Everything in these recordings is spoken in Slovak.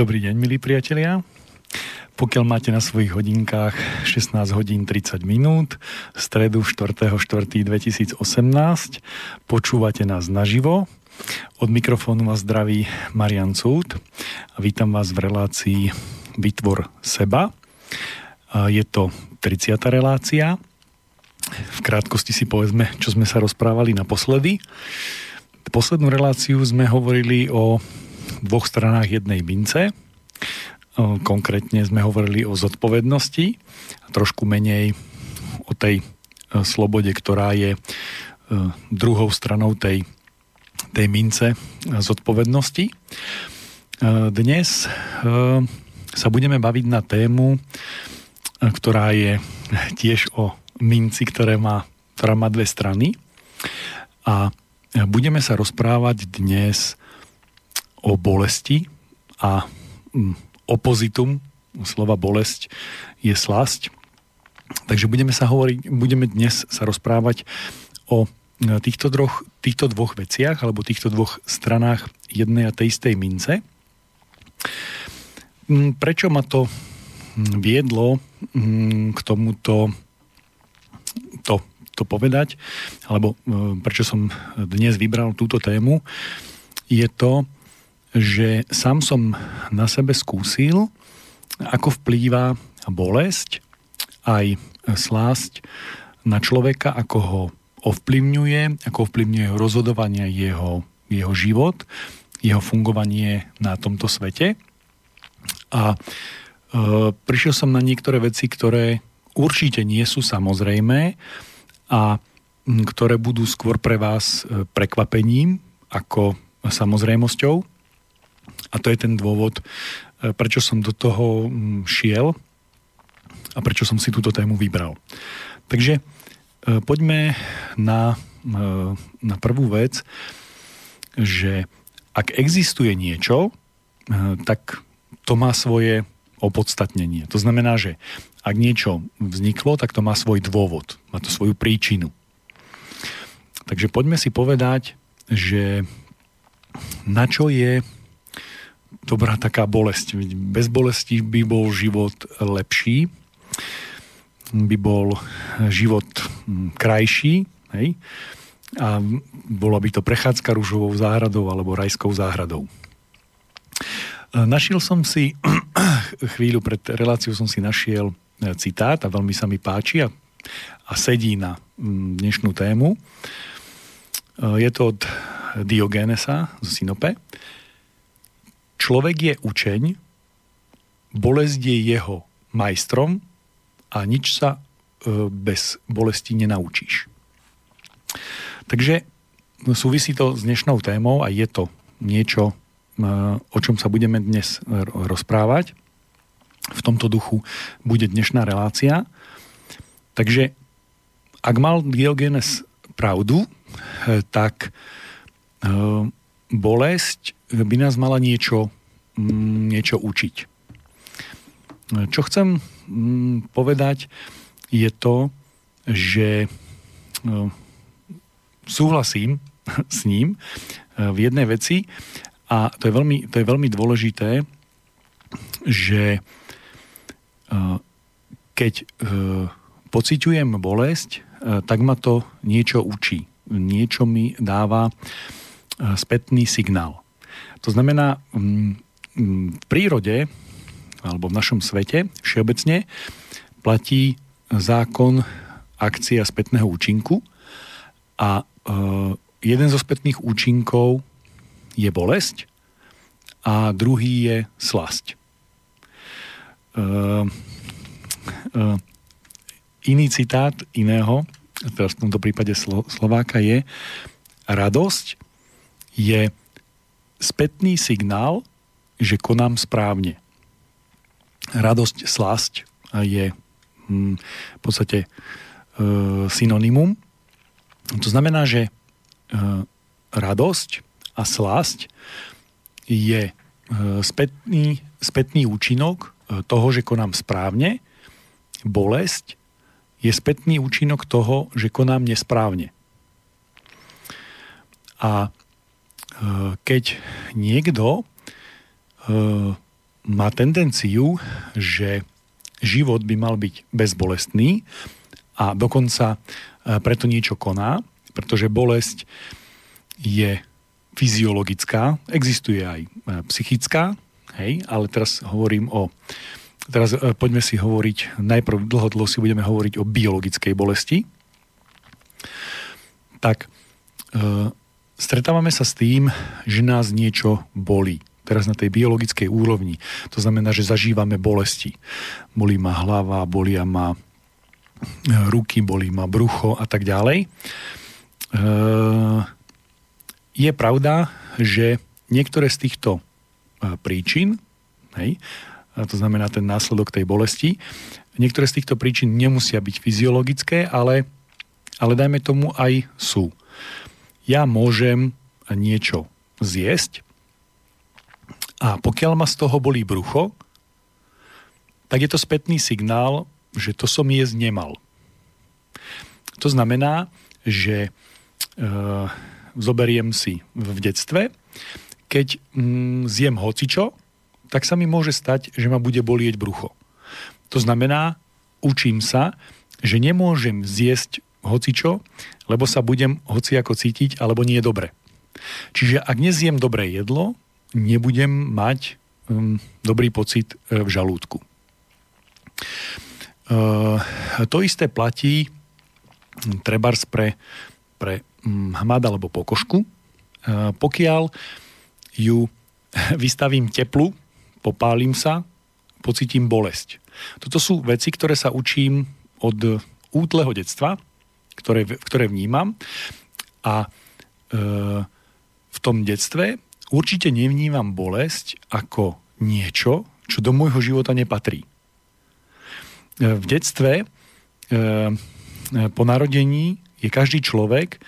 Dobrý deň, milí priatelia. Pokiaľ máte na svojich hodinkách 16 hodín 30 minút, stredu 4.4.2018, počúvate nás naživo. Od mikrofónu vás zdraví Marian Cút a vítam vás v relácii Vytvor seba. Je to 30. relácia. V krátkosti si povedzme, čo sme sa rozprávali naposledy. Poslednú reláciu sme hovorili o dvoch stranách jednej mince. Konkrétne sme hovorili o zodpovednosti a trošku menej o tej slobode, ktorá je druhou stranou tej, tej mince zodpovednosti. Dnes sa budeme baviť na tému, ktorá je tiež o minci, ktoré má, ktorá má dve strany. A budeme sa rozprávať dnes o bolesti a mm, opozitum, slova bolesť je slasť. Takže budeme sa hovoriť, budeme dnes sa rozprávať o e, týchto, droch, týchto dvoch veciach alebo týchto dvoch stranách jednej a tej istej mince. Mm, prečo ma to mm, viedlo k tomuto to, to povedať, alebo e, prečo som dnes vybral túto tému, je to, že sám som na sebe skúsil, ako vplýva bolesť aj slásť na človeka, ako ho ovplyvňuje, ako ovplyvňuje jeho rozhodovanie, jeho, jeho život, jeho fungovanie na tomto svete. A e, prišiel som na niektoré veci, ktoré určite nie sú samozrejmé a ktoré budú skôr pre vás e, prekvapením ako samozrejmosťou. A to je ten dôvod, e, prečo som do toho mm, šiel a prečo som si túto tému vybral. Takže e, poďme na, e, na prvú vec, že ak existuje niečo, tak to má svoje opodstatnenie. To znamená, že ak niečo vzniklo, tak to má svoj dôvod, má to svoju príčinu. Takže poďme si povedať, že na čo je dobrá taká bolesť. Bez bolesti by bol život lepší, by bol život hm, krajší, hej? a bola by to prechádzka rúžovou záhradou alebo rajskou záhradou. Našiel som si, chvíľu pred reláciou som si našiel e, citát a veľmi sa mi páči a, a sedí na hm, dnešnú tému. E, je to od Diogenesa z Sinope. Človek je učeň, bolesť je jeho majstrom a nič sa e, bez bolesti nenaučíš. Takže súvisí to s dnešnou témou a je to niečo, e, o čom sa budeme dnes rozprávať. V tomto duchu bude dnešná relácia. Takže ak mal Diogenes pravdu, e, tak bolesť by nás mala niečo, mm, niečo učiť. Čo chcem mm, povedať je to, že no, súhlasím s ním e, v jednej veci a to je veľmi, to je veľmi dôležité, že e, keď e, pociťujem bolesť, tak ma to niečo učí. Niečo mi dáva spätný signál. To znamená, mm, mm, v prírode alebo v našom svete všeobecne platí zákon akcia spätného účinku a e, jeden zo spätných účinkov je bolesť a druhý je slasť. E, e, iný citát iného, teraz v tomto prípade Slováka je radosť je spätný signál, že konám správne. Radosť, slasť je hm, v podstate e, synonymum. To znamená, že e, radosť a slasť je e, spätný, spätný účinok toho, že konám správne. Bolesť je spätný účinok toho, že konám nesprávne. A keď niekto e, má tendenciu, že život by mal byť bezbolestný a dokonca preto niečo koná, pretože bolesť je fyziologická, existuje aj psychická, hej, ale teraz hovorím o teraz poďme si hovoriť, najprv dlho, dlho si budeme hovoriť o biologickej bolesti. Tak e, stretávame sa s tým, že nás niečo bolí. Teraz na tej biologickej úrovni. To znamená, že zažívame bolesti. Bolí ma hlava, bolia ma e, ruky, bolí ma brucho a tak ďalej. E, je pravda, že niektoré z týchto e, príčin, hej, to znamená ten následok tej bolesti, niektoré z týchto príčin nemusia byť fyziologické, ale, ale dajme tomu aj sú ja môžem niečo zjesť a pokiaľ ma z toho bolí brucho, tak je to spätný signál, že to som jesť nemal. To znamená, že e, zoberiem si v detstve, keď mm, zjem hocičo, tak sa mi môže stať, že ma bude bolieť brucho. To znamená, učím sa, že nemôžem zjesť hocičo, lebo sa budem hoci ako cítiť, alebo nie je dobre. Čiže ak nezjem dobré jedlo, nebudem mať um, dobrý pocit uh, v žalúdku. Uh, to isté platí um, trebárs pre, pre um, hmad alebo pokožku. Uh, pokiaľ ju vystavím teplu, popálim sa, pocitím bolesť. Toto sú veci, ktoré sa učím od útleho detstva, ktoré, ktoré vnímam. A e, v tom detstve určite nevnímam bolesť ako niečo, čo do môjho života nepatrí. E, v detstve e, po narodení je každý človek e,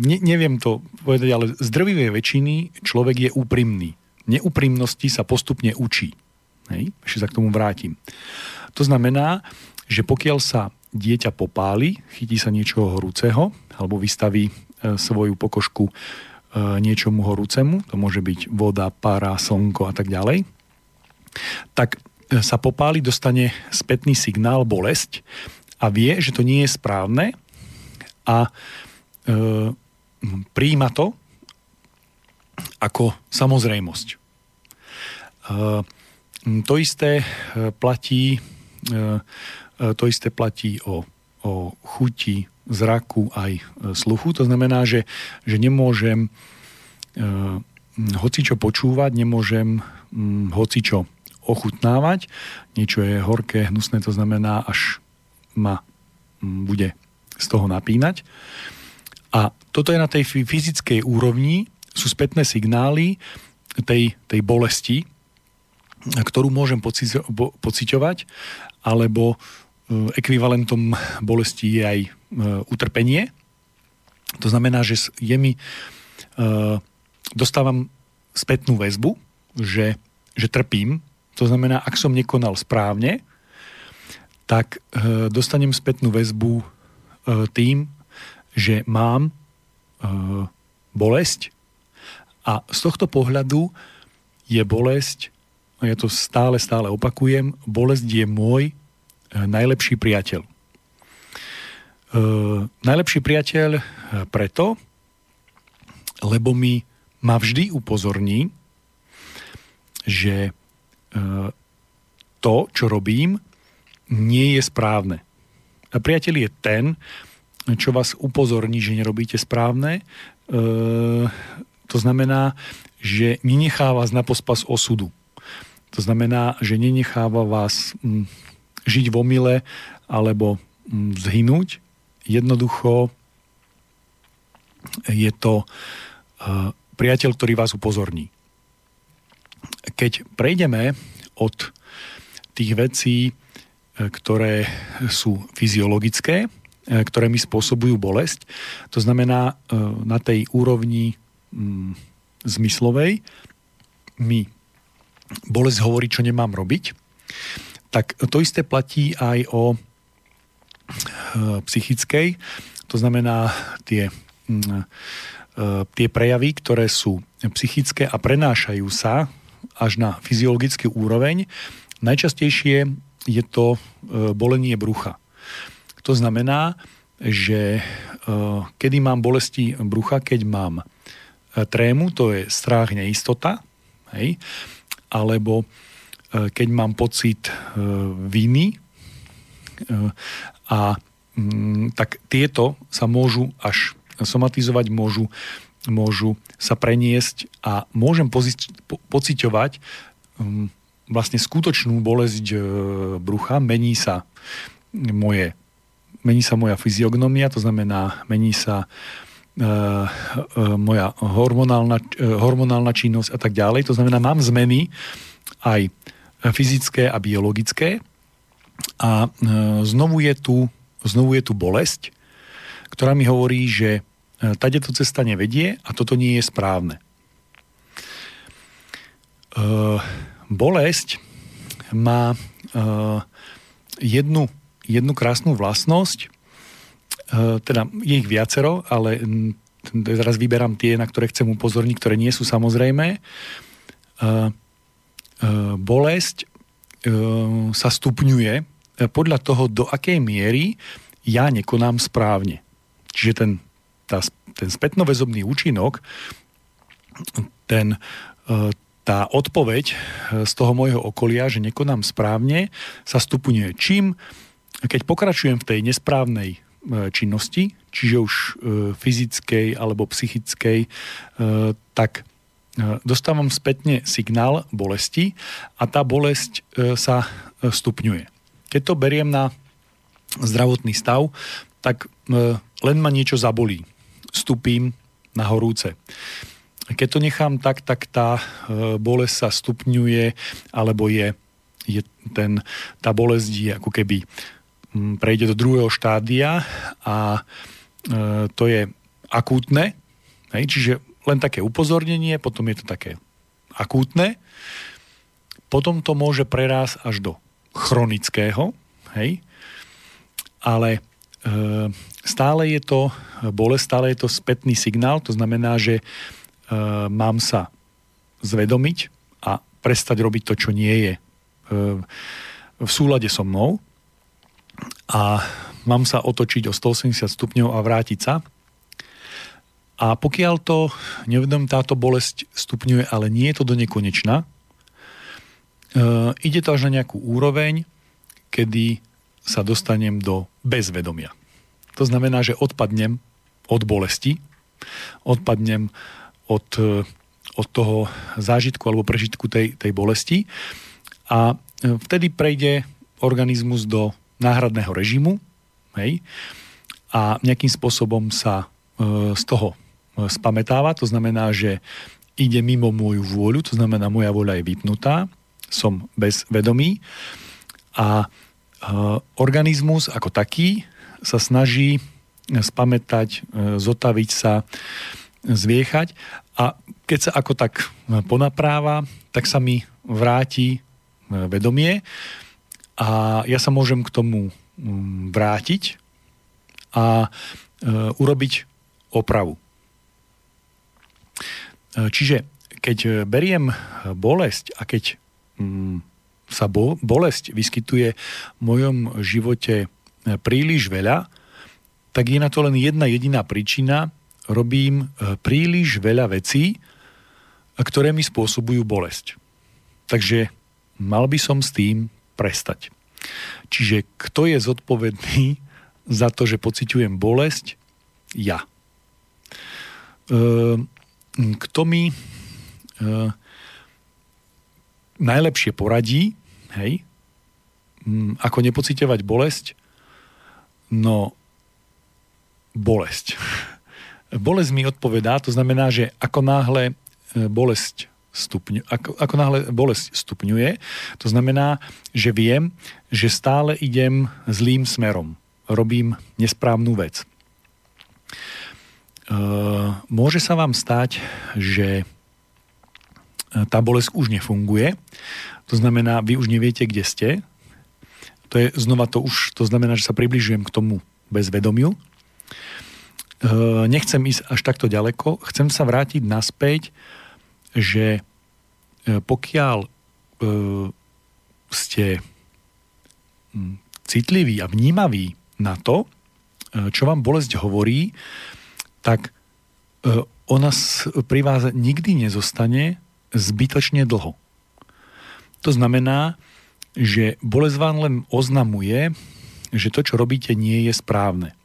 ne, neviem to povedať, ale z drvivej väčšiny človek je úprimný. Neúprimnosti sa postupne učí. Hej? Ešte sa k tomu vrátim. To znamená, že pokiaľ sa dieťa popáli, chytí sa niečoho horúceho alebo vystaví e, svoju pokožku e, niečomu horúcemu, to môže byť voda, para, slnko a tak ďalej, tak e, sa popáli, dostane spätný signál, bolesť a vie, že to nie je správne a e, príjima to ako samozrejmosť. E, to isté platí e, to isté platí o, o chuti, zraku aj e, sluchu. To znamená, že, že nemôžem e, hocičo počúvať, nemôžem hocičo ochutnávať. Niečo je horké, hnusné, to znamená, až ma bude z toho napínať. A toto je na tej fyzickej úrovni, sú spätné signály tej, tej bolesti, ktorú môžem pociťovať, alebo E, ekvivalentom bolesti je aj e, utrpenie. To znamená, že je mi, e, dostávam spätnú väzbu, že, že trpím. To znamená, ak som nekonal správne, tak dostanem spätnú väzbu tým, že mám bolesť a z tohto pohľadu je bolesť, a ja to stále, stále opakujem, bolesť je môj najlepší priateľ. Uh, najlepší priateľ eh, preto, lebo mi ma vždy upozorní, že to, čo robím, nie je správne. A priateľ je ten, čo vás upozorní, že nerobíte správne. To znamená, že nenechá vás na pospas osudu. To znamená, že nenecháva vás hm, žiť v omyle alebo mm, zhynúť. Jednoducho je to uh, priateľ, ktorý vás upozorní. Keď prejdeme od tých vecí, e, ktoré sú fyziologické, e, ktoré mi spôsobujú bolesť, to znamená na tej úrovni mm, zmyslovej mi bolesť hovorí, čo nemám robiť tak to isté platí aj o e, psychickej, to znamená tie, mm, e, tie prejavy, ktoré sú psychické a prenášajú sa až na fyziologický úroveň. Najčastejšie je to bolenie brucha. To znamená, že kedy mám bolesti brucha, keď mám trému, to je strach, neistota, hej, alebo keď mám pocit viny a Mm, tak tieto sa môžu až somatizovať, môžu, môžu sa preniesť a môžem pozi- po- pociťovať um, vlastne skutočnú bolesť e, brucha, mení sa moje mení sa moja fyziognomia, to znamená, mení sa e, e, moja hormonálna, e, hormonálna činnosť a tak ďalej. To znamená, mám zmeny aj fyzické a biologické a e, znovu je tu znovu je tu bolesť, ktorá mi hovorí, že e, tade to cesta nevedie a toto nie je správne. Uh, bolesť má jednu, jednu krásnu vlastnosť, teda je ich viacero, ale teraz vyberám tie, na ktoré chcem upozorniť, ktoré nie sú samozrejme. Bolesť sa stupňuje podľa toho, do akej miery ja nekonám správne. Čiže ten, tá, ten spätnoväzobný účinok, ten, e, tá odpoveď e, z toho môjho okolia, že nekonám správne, sa stupňuje. Čím, keď pokračujem v tej nesprávnej e, činnosti, čiže už fyzickej alebo psychickej, tak dostávam spätne signál bolesti a tá bolesť sa stupňuje. Keď to beriem na zdravotný stav, tak e, len ma niečo zabolí. Stupím na horúce. Keď to nechám tak, tak tá e, bolesť sa stupňuje, alebo je, je ten, tá bolesť je ako keby prejde do druhého štádia a e, to je akútne, hej, čiže len také upozornenie, potom je to také akútne, potom to môže prerásť až do chronického, hej, ale e, stále je to bolesť, stále je to spätný signál, to znamená, že e, mám sa zvedomiť a prestať robiť to, čo nie je e, v súlade so mnou. A mám sa otočiť o 180 stupňov a vrátiť sa. A pokiaľ to nevedom táto bolesť stupňuje, ale nie je to do nekonečna, Uh, ide to až na nejakú úroveň, kedy sa dostanem do bezvedomia. To znamená, že odpadnem od bolesti, odpadnem od, uh, od toho zážitku alebo prežitku tej, tej bolesti a uh, vtedy prejde organizmus do náhradného režimu hej, a nejakým spôsobom sa z toho spametáva, to znamená, že ide mimo moju vôľu, to znamená, moja vôľa je vypnutá som bez vedomí a organizmus ako taký sa snaží spamätať, e, zotaviť sa, zviechať. A keď sa ako tak ponapráva, tak sa mi vráti e, vedomie. A ja sa môžem k tomu mm, vrátiť a e, urobiť opravu. Čiže keď beriem bolesť a keď Mm, sa bo, bolesť vyskytuje v mojom živote e, príliš veľa, tak je na to len jedna jediná príčina. Robím e, príliš veľa vecí, ktoré mi spôsobujú bolesť. Takže mal by som s tým prestať. Čiže kto je zodpovedný za to, že pociťujem bolesť? Ja. E, kto mi najlepšie poradí, hej, ako nepocitovať bolesť, no bolesť. Bolesť mi odpovedá, to znamená, že ako náhle e, bolesť stupňu, ako, ako náhle bolesť stupňuje, to znamená, že viem, že stále idem zlým smerom. Robím nesprávnu vec. E, môže sa vám stať, že tá bolesť už nefunguje. To znamená, vy už neviete, kde ste. To je znova to už, to znamená, že sa približujem k tomu bezvedomiu. E, nechcem ísť až takto ďaleko, chcem sa vrátiť naspäť že pokiaľ ste hm, citliví a vnímaví na to, čo vám bolesť hovorí, tak ona pri vás nikdy nezostane zbytočne dlho. To znamená, že bolesť vám len oznamuje, že to, čo robíte, nie je správne. E,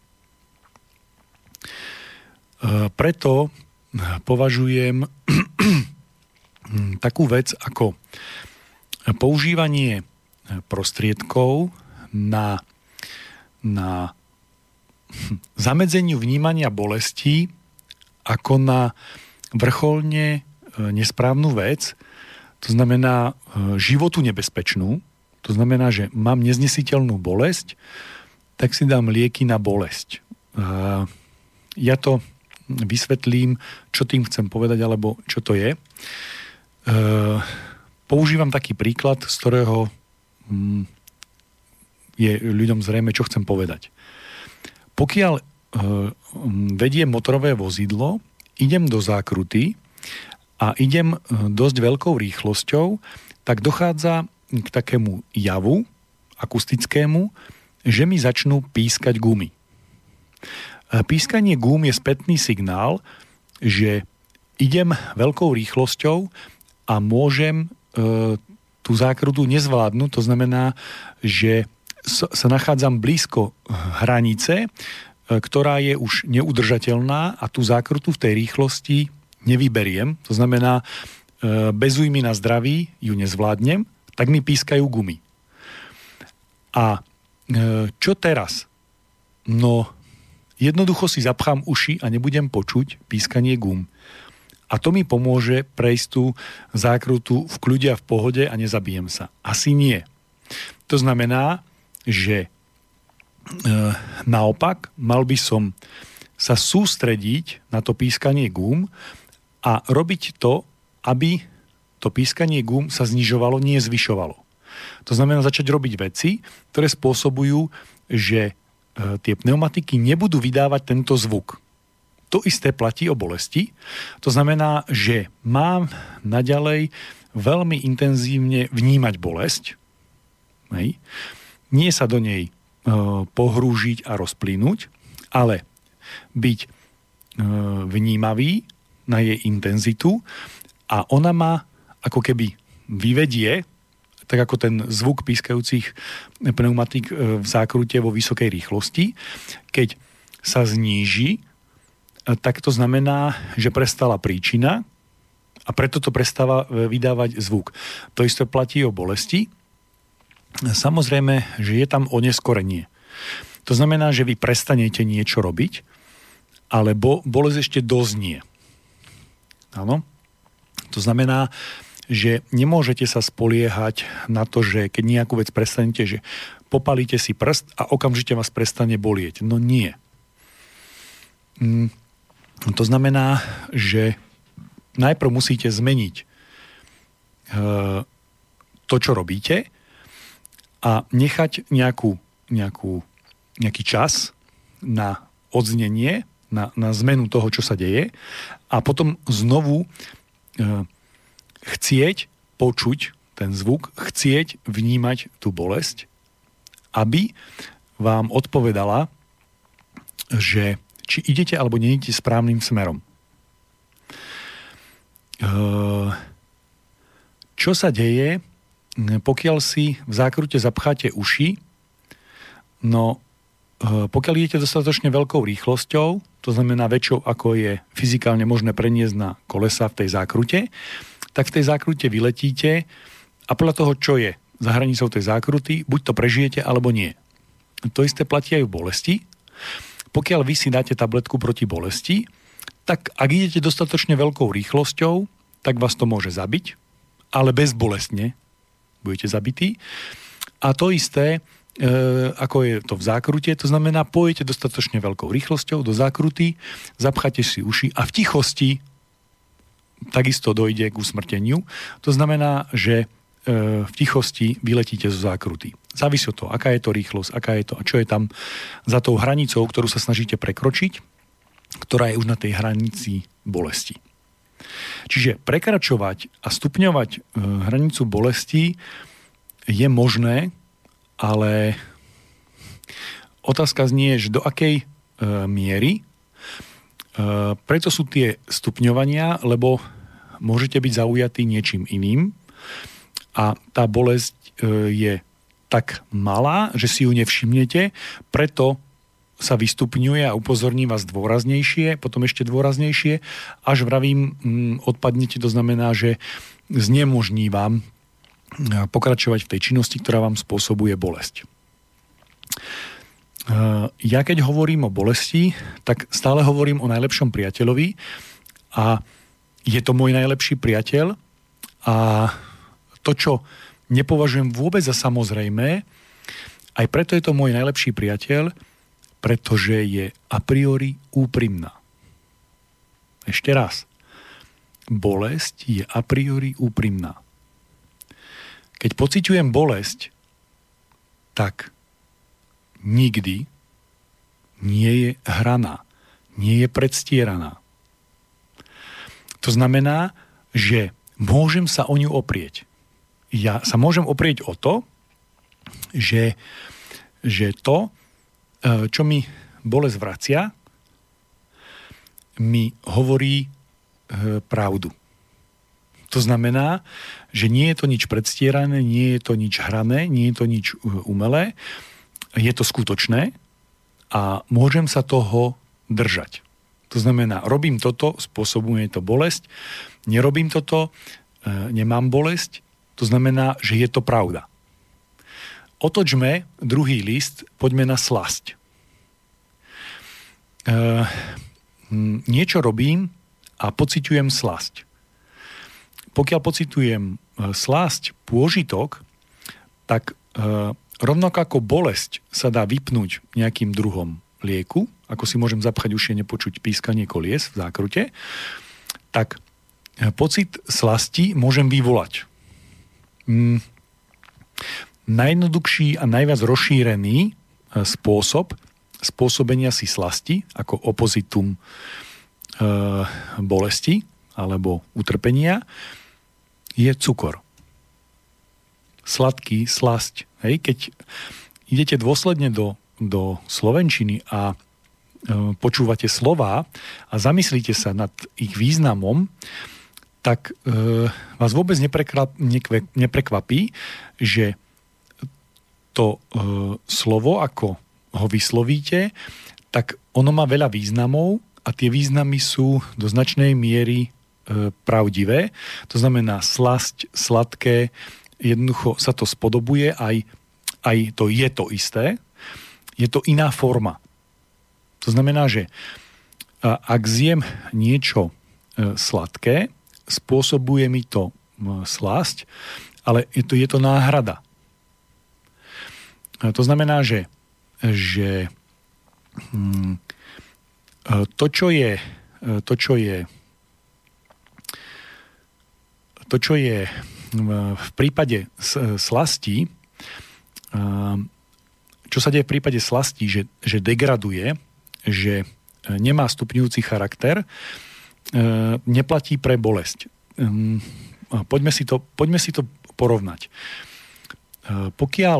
preto považujem takú vec ako používanie prostriedkov na, na zamedzeniu vnímania bolesti ako na vrcholne e, nesprávnu vec, to znamená e, životu nebezpečnú, to znamená, že mám neznesiteľnú bolesť, tak si dám lieky na bolesť. Ja to vysvetlím, čo tým chcem povedať, alebo čo to je. Používam taký príklad, z ktorého hm, je ľuďom zrejme, čo chcem povedať. Pokiaľ hm, vediem motorové vozidlo, idem do zákruty a idem hm, dosť veľkou rýchlosťou, tak dochádza k takému javu akustickému, že mi začnú pískať gumy. Pískanie gum je spätný signál, že idem veľkou rýchlosťou a môžem e, tú zákrutu nezvládnuť. To znamená, že sa nachádzam blízko hranice, e, ktorá je už neudržateľná a tú zákrutu v tej rýchlosti nevyberiem. To znamená, e, bez újmy na zdraví ju nezvládnem tak mi pískajú gumy. A e, čo teraz? No, jednoducho si zapchám uši a nebudem počuť pískanie gum. A to mi pomôže prejsť tú zákrutu v kľude a v pohode a nezabijem sa. Asi nie. To znamená, že e, naopak mal by som sa sústrediť na to pískanie gum a robiť to, aby to pískanie gum sa znižovalo, nie zvyšovalo. To znamená začať robiť veci, ktoré spôsobujú, že e, tie pneumatiky nebudú vydávať tento zvuk. To isté platí o bolesti. To znamená, že mám naďalej veľmi intenzívne vnímať bolesť, hej. Nie sa do nej e, pohrúžiť a rozplynúť, ale byť e, vnímavý na jej intenzitu a ona má ako keby vyvedie, tak ako ten zvuk pískajúcich pneumatik e, v zákrute vo vysokej rýchlosti, keď sa zníži, tak to znamená, že prestala príčina a preto to prestáva vydávať zvuk. To isté platí o bolesti. Samozrejme, že je tam oneskorenie. To znamená, že vy prestanete niečo robiť, alebo bolesť ešte doznie. Áno? To znamená, že nemôžete sa spoliehať na to, že keď nejakú vec prestanete, že popalíte si prst a okamžite vás prestane bolieť. No nie. Mm, to znamená, že najprv musíte zmeniť e, to, čo robíte a nechať nejakú, nejakú, nejaký čas na odznenie, na, na zmenu toho, čo sa deje a potom znovu e, chcieť počuť ten zvuk, chcieť vnímať tú bolesť, aby vám odpovedala, že či idete alebo neidete správnym smerom. Ehm, čo sa deje, pokiaľ si v zákrute zapcháte uši, no ehm, pokiaľ idete dostatočne veľkou rýchlosťou, to znamená väčšou ako je fyzikálne možné preniesť na kolesa v tej zákrute, tak v tej zákrute vyletíte a podľa toho, čo je za hranicou tej zákruty, buď to prežijete, alebo nie. To isté platí aj v bolesti. Pokiaľ vy si dáte tabletku proti bolesti, tak ak idete dostatočne veľkou rýchlosťou, tak vás to môže zabiť, ale bezbolestne budete zabití. A to isté, e, ako je to v zákrute, to znamená, pojete dostatočne veľkou rýchlosťou do zákruty, zapchate si uši a v tichosti takisto dojde k usmrteniu. To znamená, že e, v tichosti vyletíte zo zákruty. Závisí od toho, aká je to rýchlosť, aká je to a čo je tam za tou hranicou, ktorú sa snažíte prekročiť, ktorá je už na tej hranici bolesti. Čiže prekračovať a stupňovať e, hranicu bolesti je možné, ale otázka znie, že do akej e, miery. E, preto sú tie stupňovania, lebo môžete byť zaujatí niečím iným a tá bolesť je tak malá, že si ju nevšimnete, preto sa vystupňuje a upozorní vás dôraznejšie, potom ešte dôraznejšie, až vravím, mm, odpadnete, to znamená, že znemožní vám pokračovať v tej činnosti, ktorá vám spôsobuje bolesť. Ja keď hovorím o bolesti, tak stále hovorím o najlepšom priateľovi a je to môj najlepší priateľ a to, čo nepovažujem vôbec za samozrejmé, aj preto je to môj najlepší priateľ, pretože je a priori úprimná. Ešte raz. Bolesť je a priori úprimná. Keď pociťujem bolesť, tak nikdy nie je hraná, nie je predstieraná. To znamená, že môžem sa o ňu oprieť. Ja sa môžem oprieť o to, že, že to, čo mi bolesť vracia, mi hovorí e, pravdu. To znamená, že nie je to nič predstierané, nie je to nič hrané, nie je to nič e, umelé, je to skutočné a môžem sa toho držať. To znamená, robím toto, spôsobuje to bolesť, nerobím toto, nemám bolesť, to znamená, že je to pravda. Otočme druhý list, poďme na slasť. E, niečo robím a pociťujem slasť. Pokiaľ pocitujem e, slasť, pôžitok, tak e, rovnako ako bolesť sa dá vypnúť nejakým druhom lieku, ako si môžem zapchať ušie nepočuť pískanie kolies v zákrute, tak e, pocit slasti môžem vyvolať. Mm, najjednoduchší a najviac rozšírený e, spôsob spôsobenia si slasti ako opozitum e, bolesti alebo utrpenia je cukor. Sladký, slasť. Hej? Keď idete dôsledne do, do Slovenčiny a e, počúvate slova a zamyslíte sa nad ich významom, tak e, vás vôbec neprekvapí, že to e, slovo, ako ho vyslovíte, tak ono má veľa významov a tie významy sú do značnej miery e, pravdivé. To znamená slasť, sladké, jednoducho sa to spodobuje, aj, aj to je to isté. Je to iná forma. To znamená, že ak zjem niečo e, sladké, spôsobuje mi to slasť, ale je to, je to náhrada. To znamená, že, že hm, to, čo je, to, čo je to, čo je v prípade slasti, čo sa deje v prípade slasti, že, že degraduje, že nemá stupňujúci charakter, neplatí pre bolesť. Hm, poďme si to, poďme si to porovnať. Pokiaľ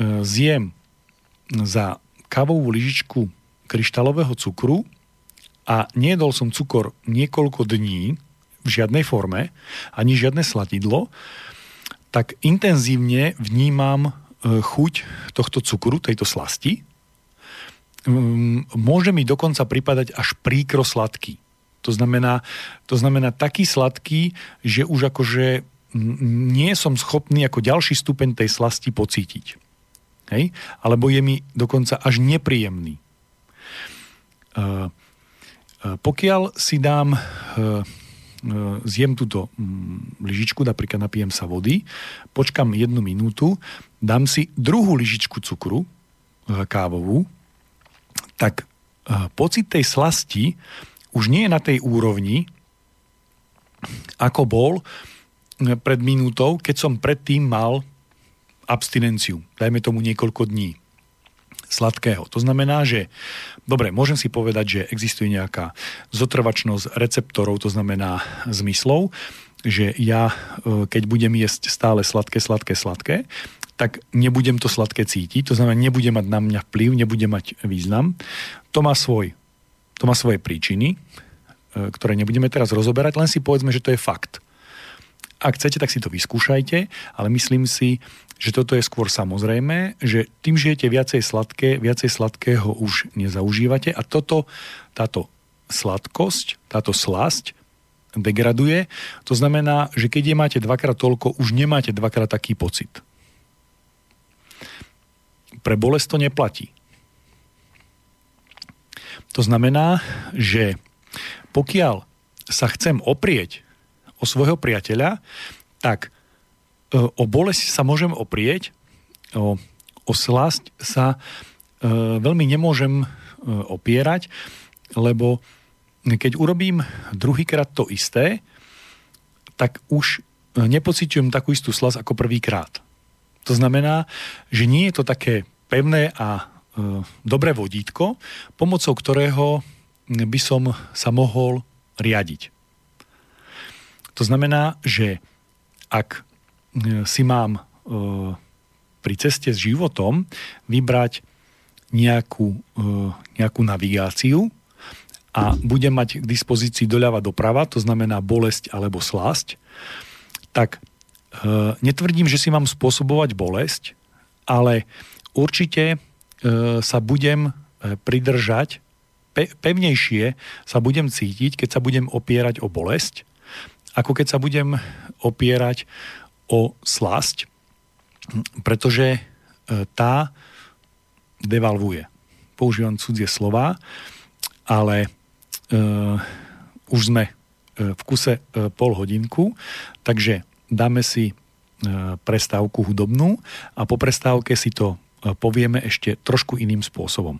zjem za kávovú lyžičku kryštálového cukru a nejedol som cukor niekoľko dní v žiadnej forme, ani žiadne sladidlo, tak intenzívne vnímam e, chuť tohto cukru, tejto slasti. Mm, môže mi dokonca pripadať až príkro sladký. To znamená, to znamená taký sladký, že už akože nie som schopný ako ďalší stupeň tej slasti pocítiť. Hej? Alebo je mi dokonca až nepríjemný. Uh, uh, pokiaľ si dám, uh, zjem túto mm, lyžičku, napríklad napijem sa vody, počkam jednu minútu, dám si druhú lyžičku cukru, kávovú, tak pocit tej slasti už nie je na tej úrovni, ako bol pred minútou, keď som predtým mal abstinenciu, dajme tomu niekoľko dní. sladkého. To znamená, že dobre, môžem si povedať, že existuje nejaká zotrvačnosť receptorov, to znamená zmyslov, že ja, e, keď budem jesť stále sladké, sladké, sladké, tak nebudem to sladké cítiť, to znamená, nebude mať na mňa vplyv, nebude mať význam. To má, svoj, to má svoje príčiny, e, ktoré nebudeme teraz rozoberať, len si povedzme, že to je fakt. Ak chcete, tak si to vyskúšajte, ale myslím si, že toto je skôr samozrejme, že tým žijete viacej sladké, viacej sladkého už nezaužívate a toto, táto sladkosť, táto slasť degraduje. To znamená, že keď je máte dvakrát toľko, už nemáte dvakrát taký pocit. Pre bolesť to neplatí. To znamená, že pokiaľ sa chcem oprieť o svojho priateľa, tak o bolesť sa môžem oprieť, o, o slasť sa e, veľmi nemôžem e, opierať, lebo keď urobím druhýkrát to isté, tak už nepociťujem takú istú slasť ako prvýkrát. To znamená, že nie je to také pevné a e, dobré vodítko, pomocou ktorého by som sa mohol riadiť. To znamená, že ak si mám e, pri ceste s životom vybrať nejakú, e, nejakú navigáciu a budem mať k dispozícii doľava doprava, to znamená bolesť alebo slasť, tak e, netvrdím, že si mám spôsobovať bolesť, ale určite sa budem pridržať, pevnejšie sa budem cítiť, keď sa budem opierať o bolesť, ako keď sa budem opierať o slasť, pretože e, tá devalvuje. Používam cudzie slova, ale uh, už sme e, v kuse pol hodinku, takže dáme si prestávku hudobnú a po prestávke si to povieme ešte trošku iným spôsobom.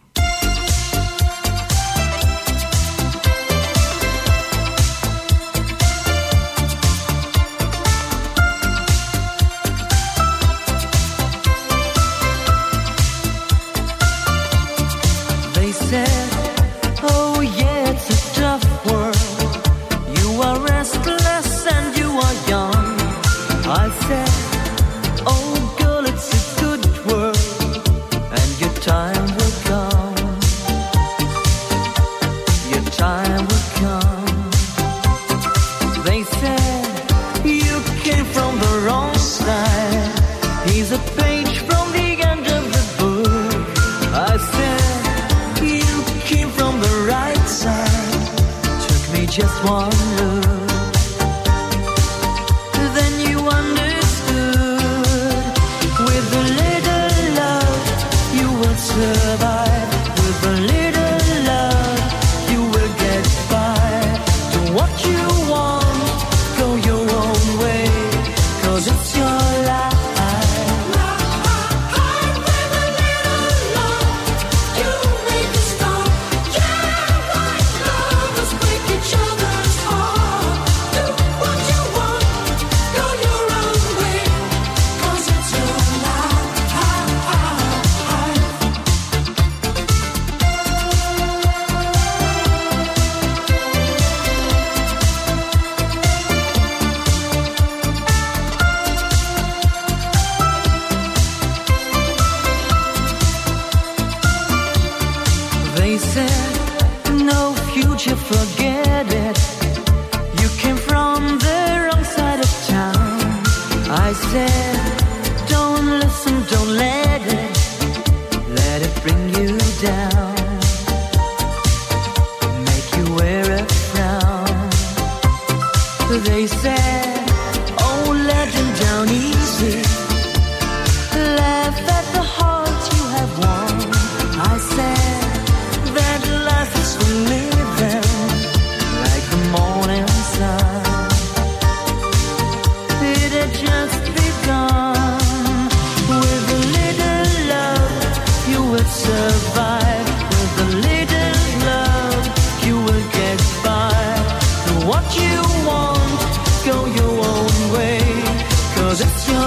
죠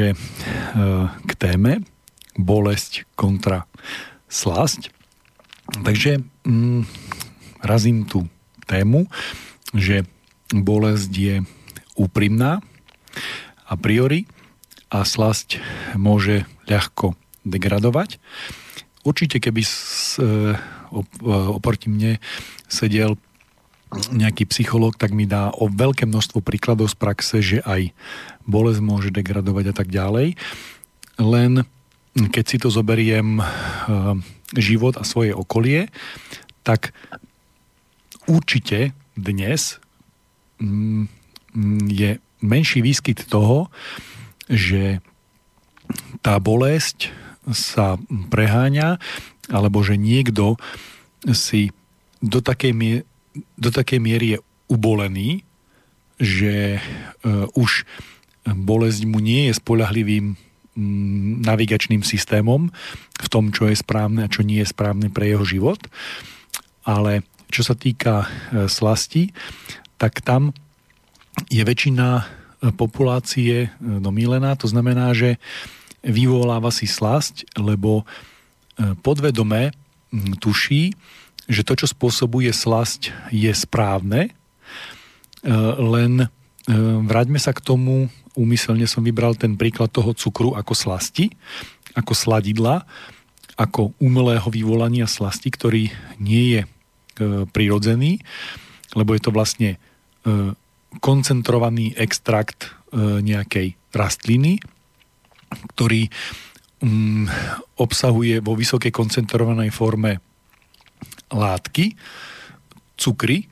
Takže k téme bolesť kontra slasť. Takže mm, razím tú tému, že bolesť je úprimná a priori a slasť môže ľahko degradovať. Určite, keby s, e, oproti mne sedel nejaký psychológ, tak mi dá o veľké množstvo príkladov z praxe, že aj bolesť môže degradovať a tak ďalej. Len keď si to zoberiem e, život a svoje okolie, tak určite dnes mm, je menší výskyt toho, že tá bolesť sa preháňa, alebo že niekto si do takej, mie- do takej miery je ubolený, že uh, už bolesť mu nie je spolahlivým Mm, navigačným systémom v tom, čo je správne a čo nie je správne pre jeho život. Ale čo sa týka e, slasti, tak tam je väčšina e, populácie e, domílená. To znamená, že vyvoláva si slasť, lebo podvedome tuší, že to, čo spôsobuje slasť, je správne, len vráťme sa k tomu, úmyselne som vybral ten príklad toho cukru ako slasti, ako sladidla, ako umelého vyvolania slasti, ktorý nie je e, prirodzený, lebo je to vlastne e, koncentrovaný extrakt e, nejakej rastliny, ktorý mm, obsahuje vo vysokej koncentrovanej forme látky, cukry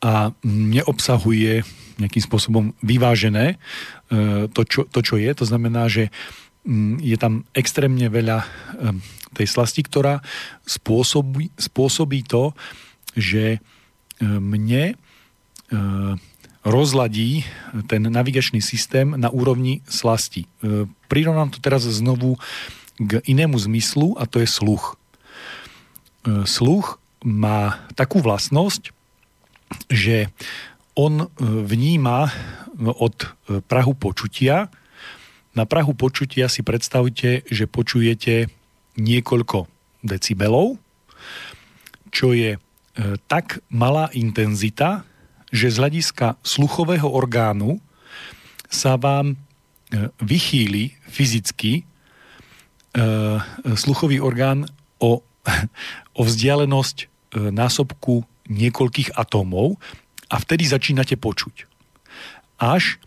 a neobsahuje nejakým spôsobom vyvážené e, to čo, to, čo je. To znamená, že mm, je tam extrémne veľa e, tej slasti, ktorá spôsobí, spôsobí to, že e, mne rozladí ten navigačný systém na úrovni slasti. Prirovnám to teraz znovu k inému zmyslu a to je sluch. Sluch má takú vlastnosť, že on e, vníma no, od e, Prahu počutia. Na Prahu počutia si predstavte, že počujete niekoľko decibelov, čo je e, tak malá intenzita, že z hľadiska sluchového orgánu sa vám vychýli fyzicky sluchový orgán o, o vzdialenosť násobku niekoľkých atómov, a vtedy začínate počuť. Až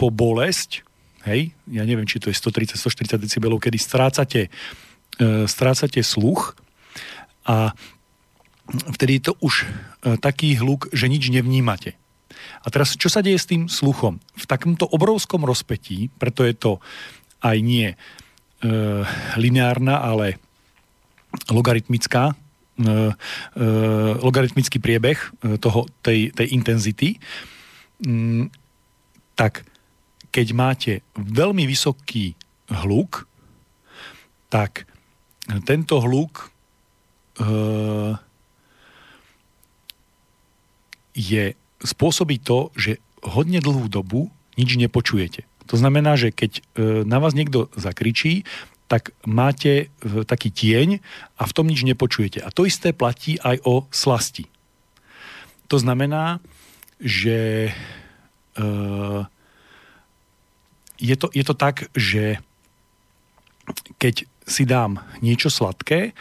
po bolesť, hej, ja neviem, či to je 130-140 decibelov, kedy strácate, e, strácate sluch a vtedy je to už e, taký hluk, že nič nevnímate. A teraz, čo sa deje s tým sluchom? V takomto obrovskom rozpetí, preto je to aj nie e, lineárna, ale logaritmická logaritmický priebeh e, toho, tej, tej intenzity, mm, tak keď máte veľmi vysoký hluk, tak tento hluk je spôsobí to, že hodne dlhú dobu nič nepočujete. To znamená, že keď na vás niekto zakričí, tak máte e, taký tieň a v tom nič nepočujete. A to isté platí aj o slasti. To znamená, že e, je, to, je to tak, že keď si dám niečo sladké,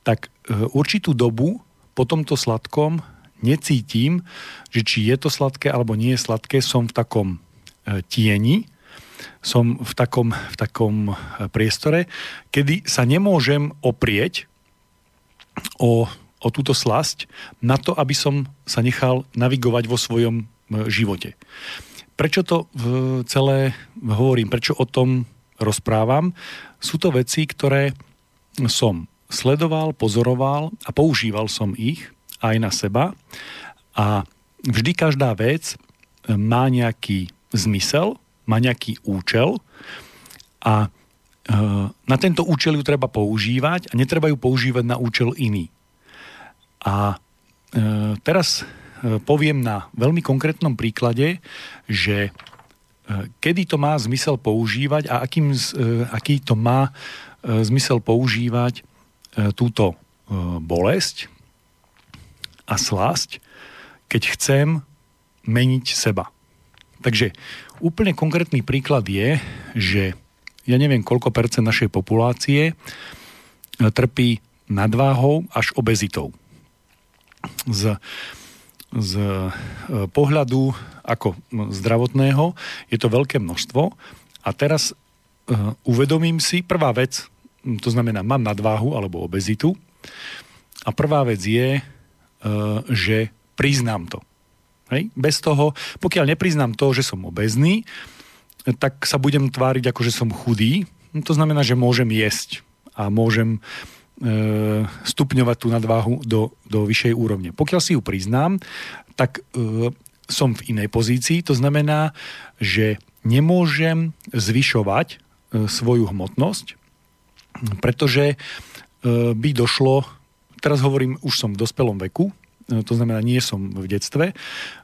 tak e, určitú dobu po tomto sladkom necítim, že či je to sladké alebo nie je sladké, som v takom tieni som v takom, v takom e, priestore, kedy sa nemôžem oprieť o, o túto slasť na to, aby som sa nechal navigovať vo svojom e, živote. Prečo to celé hovorím? Prečo o tom rozprávam? Sú to veci, ktoré som sledoval, pozoroval a používal som ich aj na seba a vždy každá vec má nejaký zmysel má nejaký účel a e, na tento účel ju treba používať a netreba ju používať na účel iný. A e, teraz e, poviem na veľmi konkrétnom príklade, že kedy to má zmysel používať a akým, aký to má zmysel používať túto bolesť a slasť, keď chcem meniť seba. Takže úplne konkrétny príklad je, že ja neviem, koľko percent našej populácie trpí nadváhou až obezitou. Z, z e, pohľadu ako zdravotného je to veľké množstvo a teraz uh, uvedomím si, prvá vec, to znamená, mám nadváhu alebo obezitu a prvá vec je, že priznám to. Hej? Bez toho, pokiaľ nepriznám to, že som obezný, tak sa budem tváriť ako, že som chudý. To znamená, že môžem jesť a môžem E, stupňovať tú nadváhu do, do vyššej úrovne. Pokiaľ si ju priznám, tak e, som v inej pozícii, to znamená, že nemôžem zvyšovať e, svoju hmotnosť, pretože e, by došlo, teraz hovorím, už som v dospelom veku, to znamená, nie som v detstve,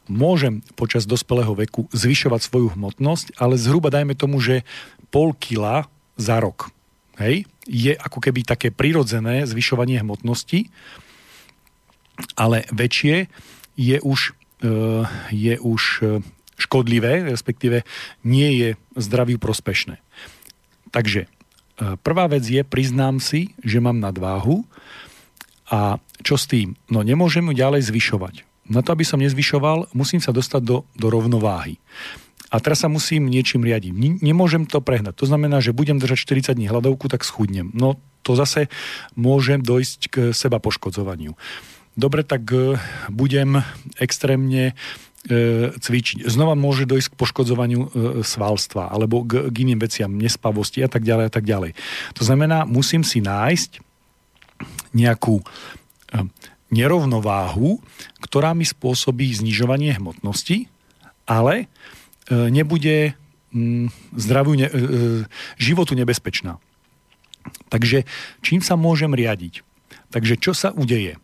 môžem počas dospelého veku zvyšovať svoju hmotnosť, ale zhruba dajme tomu, že pol kila za rok. Hej? Je ako keby také prirodzené zvyšovanie hmotnosti, ale väčšie je už, e, je už e, škodlivé, respektíve nie je zdraviu prospešné. Takže e, prvá vec je, priznám si, že mám nadváhu a čo s tým? No nemôžem ju ďalej zvyšovať. Na to, aby som nezvyšoval, musím sa dostať do, do rovnováhy a teraz sa musím niečím riadiť. Nemôžem to prehnať. To znamená, že budem držať 40 dní hľadovku, tak schudnem. No to zase môže dojsť k seba poškodzovaniu. Dobre, tak e, budem extrémne e, cvičiť. Znova môže dojsť k poškodzovaniu e, svalstva alebo k, k iným veciam, nespavosti a tak ďalej a tak ďalej. To znamená, musím si nájsť nejakú nerovnováhu, ktorá mi spôsobí znižovanie hmotnosti, ale E, nebude mm, zdraviu, e, e, životu nebezpečná. Takže čím sa môžem riadiť? Takže čo sa udeje?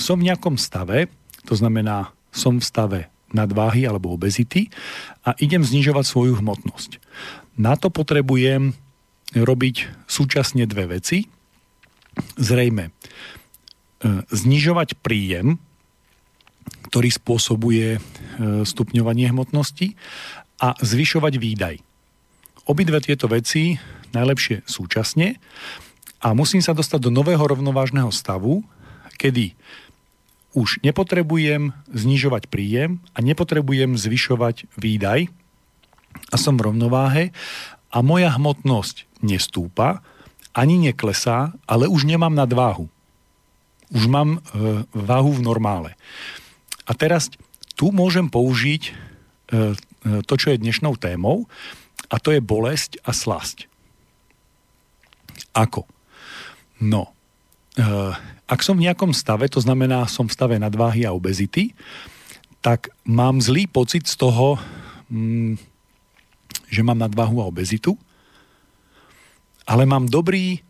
Som v nejakom stave, to znamená, som v stave nadváhy alebo obezity a idem znižovať svoju hmotnosť. Na to potrebujem robiť súčasne dve veci. Zrejme znižovať príjem, ktorý spôsobuje stupňovanie hmotnosti a zvyšovať výdaj. Obidve tieto veci najlepšie súčasne a musím sa dostať do nového rovnovážneho stavu, kedy už nepotrebujem znižovať príjem a nepotrebujem zvyšovať výdaj a som v rovnováhe a moja hmotnosť nestúpa, ani neklesá, ale už nemám nadváhu. Už mám e, váhu v normále. A teraz tu môžem použiť e, to, čo je dnešnou témou, a to je bolesť a slasť. Ako? No, eh, ak som v nejakom stave, to znamená, som v stave nadváhy a obezity, tak mám zlý pocit z toho, mm, že mám nadváhu a obezitu, ale mám dobrý e,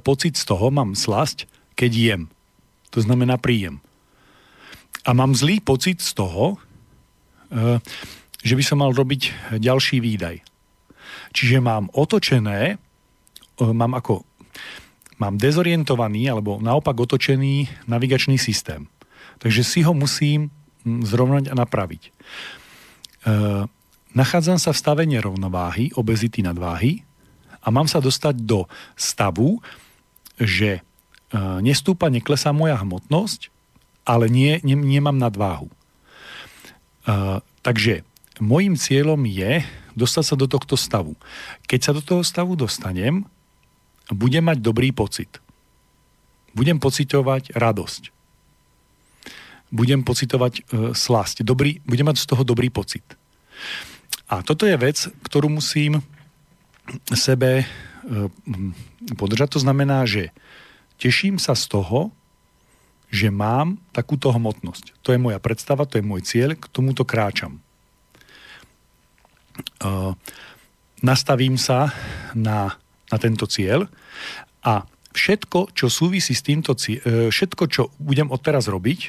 pocit z toho, mám slasť, keď jem. To znamená príjem. A mám zlý pocit z toho, e, že by som mal robiť ďalší výdaj. Čiže mám otočené, e, mám ako mám dezorientovaný alebo naopak otočený navigačný systém. Takže si ho musím zrovnať a napraviť. E, nachádzam sa v stave nerovnováhy, obezity nadváhy a mám sa dostať do stavu, že e, nestúpa, neklesá moja hmotnosť, ale nie, nie, nemám nadváhu. E, takže Mojím cieľom je dostať sa do tohto stavu. Keď sa do toho stavu dostanem, budem mať dobrý pocit. Budem pocitovať radosť. Budem pocitovať e, slasť. Dobrý, budem mať z toho dobrý pocit. A toto je vec, ktorú musím sebe e, podržať. To znamená, že teším sa z toho, že mám takúto hmotnosť. To je moja predstava, to je môj cieľ, k tomuto kráčam nastavím sa na, na tento cieľ a všetko, čo súvisí s týmto cieľ, e, všetko, čo budem odteraz robiť,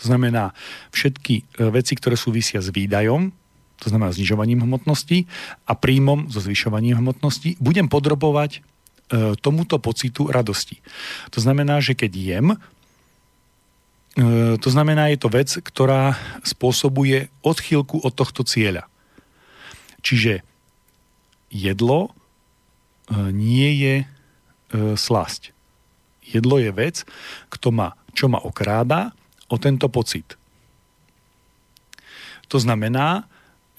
to znamená všetky veci, ktoré súvisia s výdajom, to znamená znižovaním hmotnosti, a príjmom so zvyšovaním hmotnosti, budem podrobovať e, tomuto pocitu radosti. To znamená, že keď jem, e, to znamená, je to vec, ktorá spôsobuje odchýlku od tohto cieľa. Čiže jedlo e, nie je e, slasť. Jedlo je vec, kto ma, čo ma okráda o tento pocit. To znamená,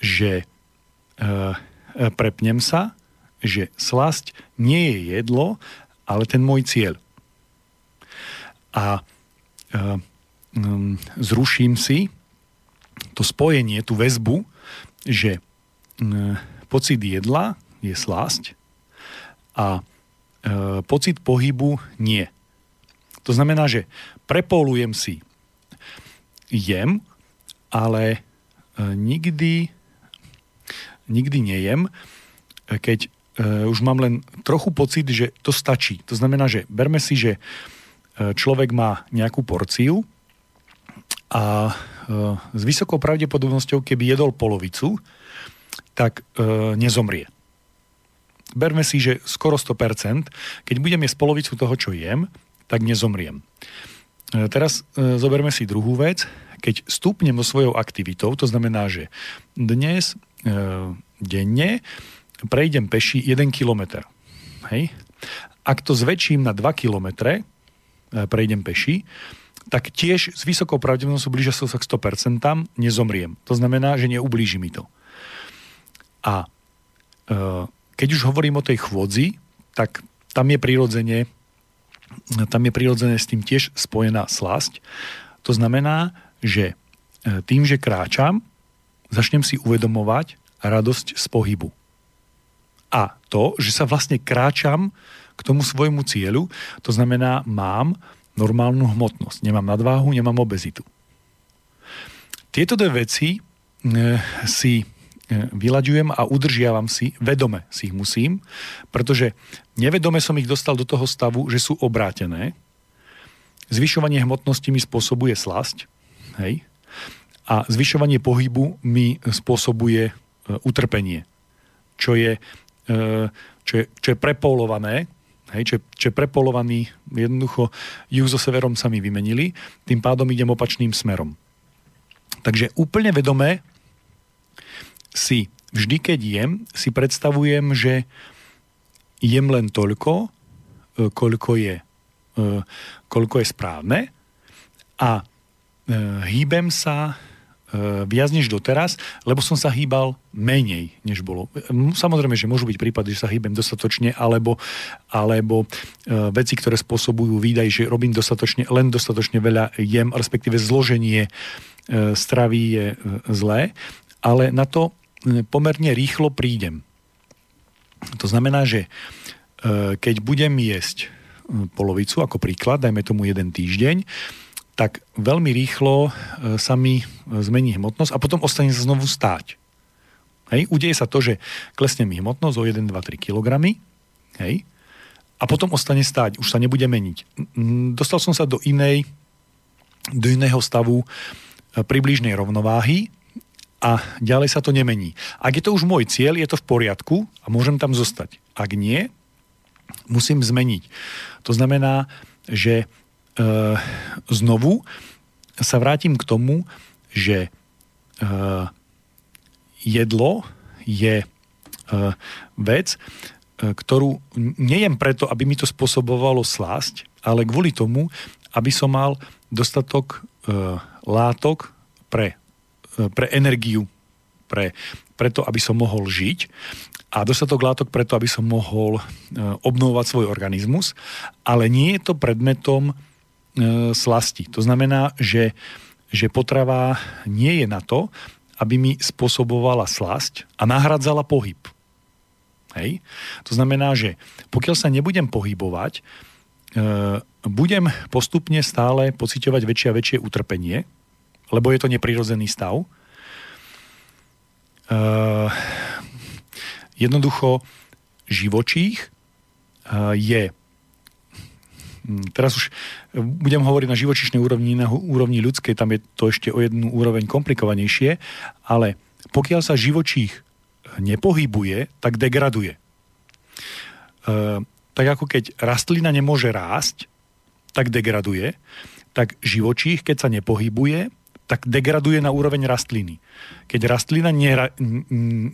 že e, e, prepnem sa, že slasť nie je jedlo, ale ten môj cieľ. A e, um, zruším si to spojenie, tú väzbu, že e, pocit jedla je slasť a e, pocit pohybu nie. To znamená, že prepolujem si jem, ale e, nikdy nikdy nejem, keď uh, už mám len trochu pocit, že to stačí. To znamená, že berme si, že uh, človek má nejakú porciu a s vysokou pravdepodobnosťou, keby jedol polovicu, tak nezomrie. Berme si, že skoro 100%, keď budem jesť polovicu toho, čo jem, tak nezomriem. Teraz zoberme si druhú vec. Keď stúpnem so svojou aktivitou, to znamená, že dnes E, denne prejdem peši 1 km. Hej? Ak to zväčším na 2 km, e, prejdem peši, tak tiež s vysokou pravdepodobnosťou blížia sa k 100% tam nezomriem. To znamená, že neublíži mi to. A e, keď už hovorím o tej chôdzi, tak tam je prirodzene tam je prirodzene s tým tiež spojená slasť. To znamená, že tým, že kráčam, začnem si uvedomovať radosť z pohybu. A to, že sa vlastne kráčam k tomu svojmu cieľu, to znamená, mám normálnu hmotnosť. Nemám nadváhu, nemám obezitu. Tieto dve veci e, si e, vyľaďujem a udržiavam si, vedome si ich musím, pretože nevedome som ich dostal do toho stavu, že sú obrátené. Zvyšovanie hmotnosti mi spôsobuje slasť, hej, a zvyšovanie pohybu mi spôsobuje e, utrpenie, čo je, e, čo je, čo je prepolované, hej, čo, čo je prepolovaný, jednoducho juh so severom sa mi vymenili, tým pádom idem opačným smerom. Takže úplne vedomé si vždy, keď jem, si predstavujem, že jem len toľko, e, koľko je, koľko je správne a hýbem sa viac než doteraz, lebo som sa hýbal menej, než bolo. Samozrejme, že môžu byť prípady, že sa hýbem dostatočne, alebo, alebo e, veci, ktoré spôsobujú výdaj, že robím dostatočne, len dostatočne veľa jem, respektíve zloženie e, stravy je e, zlé, ale na to e, pomerne rýchlo prídem. To znamená, že e, keď budem jesť e, polovicu, ako príklad, dajme tomu jeden týždeň, tak veľmi rýchlo e, sa mi e, zmení hmotnosť a potom ostane sa znovu stáť. Hej? Udeje sa to, že klesne mi hmotnosť o 1, 2, 3 kg, hej? a potom ostane stáť, už sa nebude meniť. Dostal som sa do inej, do iného stavu e, približnej rovnováhy a ďalej sa to nemení. Ak je to už môj cieľ, je to v poriadku a môžem tam zostať. Ak nie, musím zmeniť. To znamená, že znovu sa vrátim k tomu, že e, jedlo je e, vec, e, ktorú nejem preto, aby mi to spôsobovalo slásť, ale kvôli tomu, aby som mal dostatok e, látok pre, e, pre energiu, pre, preto, aby som mohol žiť a dostatok látok preto, aby som mohol e, obnovovať svoj organizmus, ale nie je to predmetom e, slasti. To znamená, že, že potrava nie je na to, aby mi spôsobovala slasť a nahradzala pohyb. Hej? To znamená, že pokiaľ sa nebudem pohybovať, e, budem postupne stále pociťovať väčšie a väčšie utrpenie, lebo je to neprirodzený stav. E, jednoducho, živočích e, je teraz už eh, budem hovoriť na živočišnej úrovni, na úrovni ľudskej, tam je to ešte o jednu úroveň komplikovanejšie, ale pokiaľ sa živočích nepohybuje, tak degraduje. E, tak ako keď rastlina nemôže rásť, tak degraduje, tak živočích, keď sa nepohybuje, tak degraduje na úroveň rastliny. Keď rastlina nera,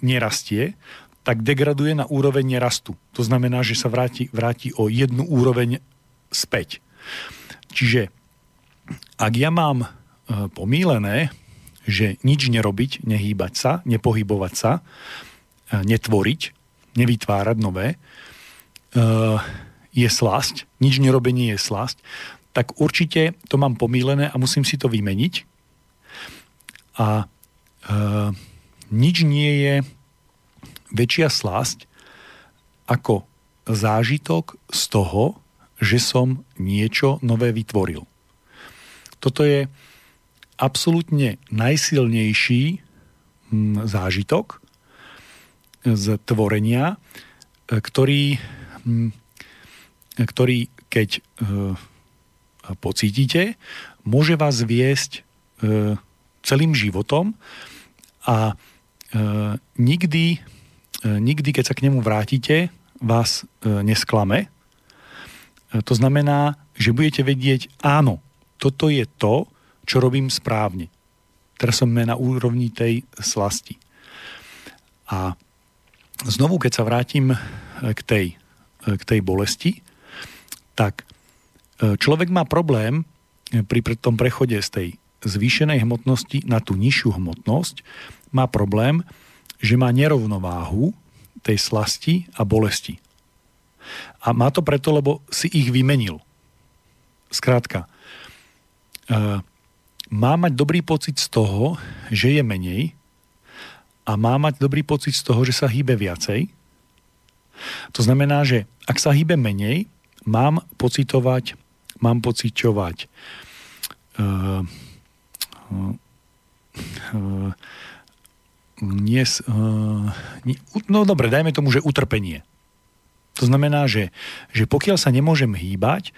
nerastie, tak degraduje na úroveň nerastu. To znamená, že sa vráti, vráti o jednu úroveň späť. Čiže ak ja mám e, pomílené, že nič nerobiť, nehýbať sa, nepohybovať sa, e, netvoriť, nevytvárať nové, e, je slasť, nič nerobenie je slasť, tak určite to mám pomílené a musím si to vymeniť. A nič nie je väčšia slasť ako zážitok z toho, že som niečo nové vytvoril. Toto je absolútne najsilnejší hm, zážitok z tvorenia, ktorý, hm, ktorý keď e, pocítite, môže vás viesť e, celým životom a e, nikdy E, nikdy, keď sa k nemu vrátite, vás e, nesklame. E, to znamená, že budete vedieť, áno, toto je to, čo robím správne. Teraz som na úrovni tej slasti. A znovu, keď sa vrátim k tej, k tej bolesti, tak človek má problém pri tom prechode z tej zvýšenej hmotnosti na tú nižšiu hmotnosť, má problém, že má nerovnováhu tej slasti a bolesti. A má to preto, lebo si ich vymenil. Skrátka, uh, má mať dobrý pocit z toho, že je menej a má mať dobrý pocit z toho, že sa hýbe viacej. To znamená, že ak sa hýbe menej, mám pocitovať, mám pociťovať uh, uh, uh, uh, no dobre, dajme tomu, že utrpenie. To znamená, že, že pokiaľ sa nemôžem hýbať,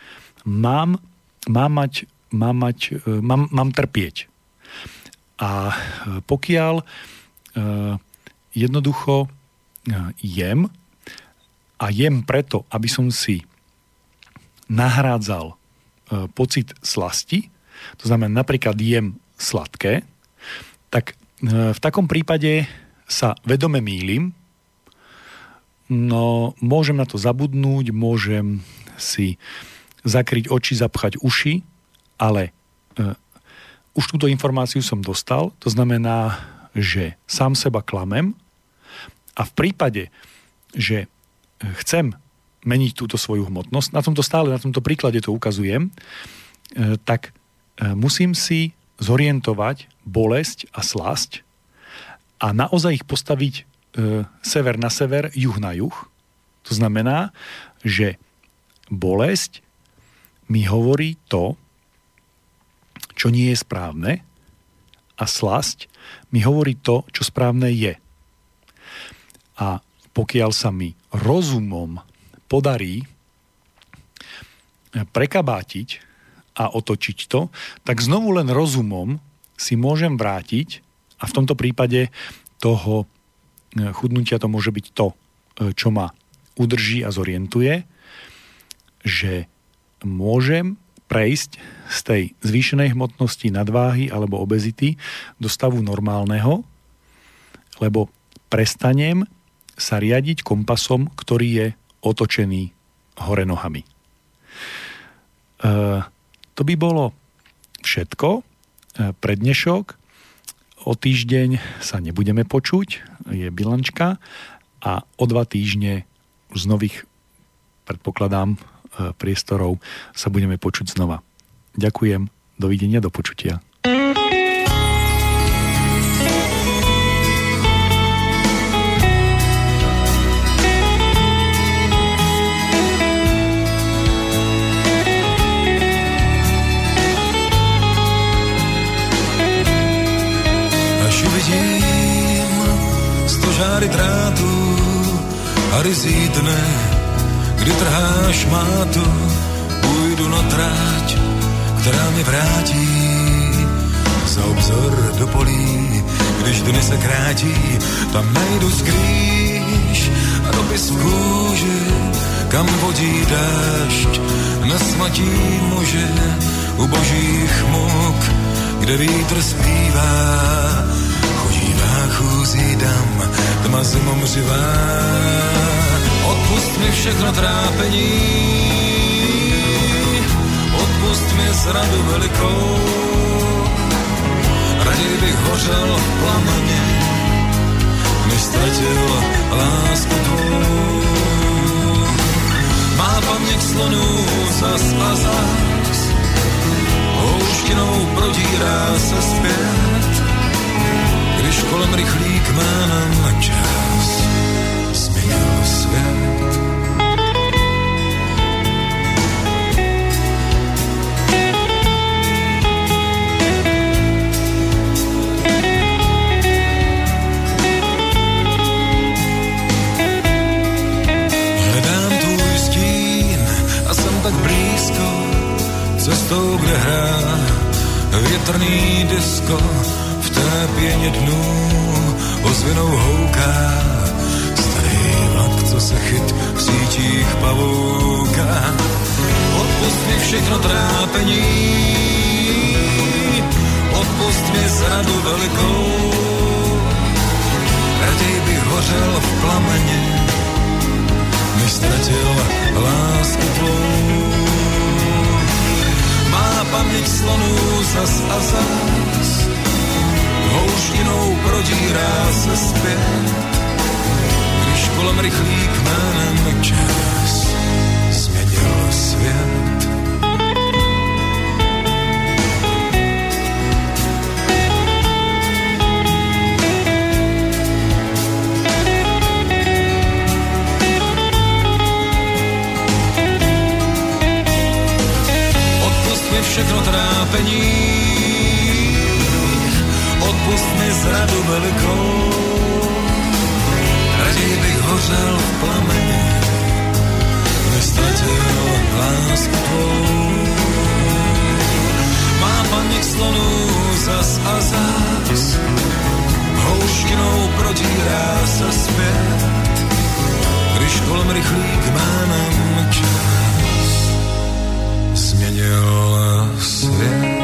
mám, mám, mať, mám, mať, uh, mám, mám trpieť. A uh, pokiaľ uh, jednoducho jem a jem preto, aby som si nahrádzal pocit slasti, to znamená napríklad jem sladké, tak E, v takom prípade sa vedome mýlim, no môžem na to zabudnúť, môžem si zakryť oči, zapchať uši, ale uh, už túto informáciu som dostal, to znamená, že sám seba klamem a v prípade, že chcem meniť túto svoju hmotnosť, na tomto stále, na tomto príklade to ukazujem, uh, tak uh, musím si zorientovať bolesť a slasť a naozaj ich postaviť e, sever na sever, juh na juh. To znamená, že bolesť mi hovorí to, čo nie je správne a slasť mi hovorí to, čo správne je. A pokiaľ sa mi rozumom podarí prekabátiť a otočiť to, tak znovu len rozumom si môžem vrátiť a v tomto prípade toho e, chudnutia to môže byť to, e, čo ma udrží a zorientuje, že môžem prejsť z tej zvýšenej hmotnosti nadváhy alebo obezity do stavu normálneho, lebo prestanem sa riadiť kompasom, ktorý je otočený hore nohami. E, to by bolo všetko e, pre dnešok. O týždeň sa nebudeme počuť, je bilančka a o dva týždne z nových, predpokladám, e, priestorov sa budeme počuť znova. Ďakujem, dovidenia, do počutia. Čáry drátů a rizí dne, kdy trháš mátu, půjdu na tráť, která mi vrátí za obzor do polí, když dny se krátí, tam najdu skrýš a dopis v kůži, kam vodí dášť. Na smatí muže u božích muk, kde vítr zpívá, chůzí dam, tma zimom řivá. Odpust mi všechno trápení, odpust mi zradu velikou, raději bych hořel v plameně, než ztratil lásku tvou. Má paměť slonů zas a zas, houštinou prodírá se zpět, když kolem rychlík má čas změnil svět. Hledám tvůj stín a jsem tak blízko cestou, kde hrá větrný disko té pěně dnů ozvěnou houká starý vlak, co se chyt v sítích pavouka. Odpust mi všechno trápení, odpust mi zradu velikou, raději bych hořel v plameně, než ztratil lásku tvou. Má paměť slonů zas a zas, houštinou prodírá se zpět, když kolem rychlík jménem čas změnil svět. Mi všechno trápení, odpust mi zradu velikou. Raději bych hořel v plameni, než ztratil lásku tvou. Má paměť slonů zas a zas, houškinou protírá se zpět, když kolem rychlík má nám čas. Změnil svět.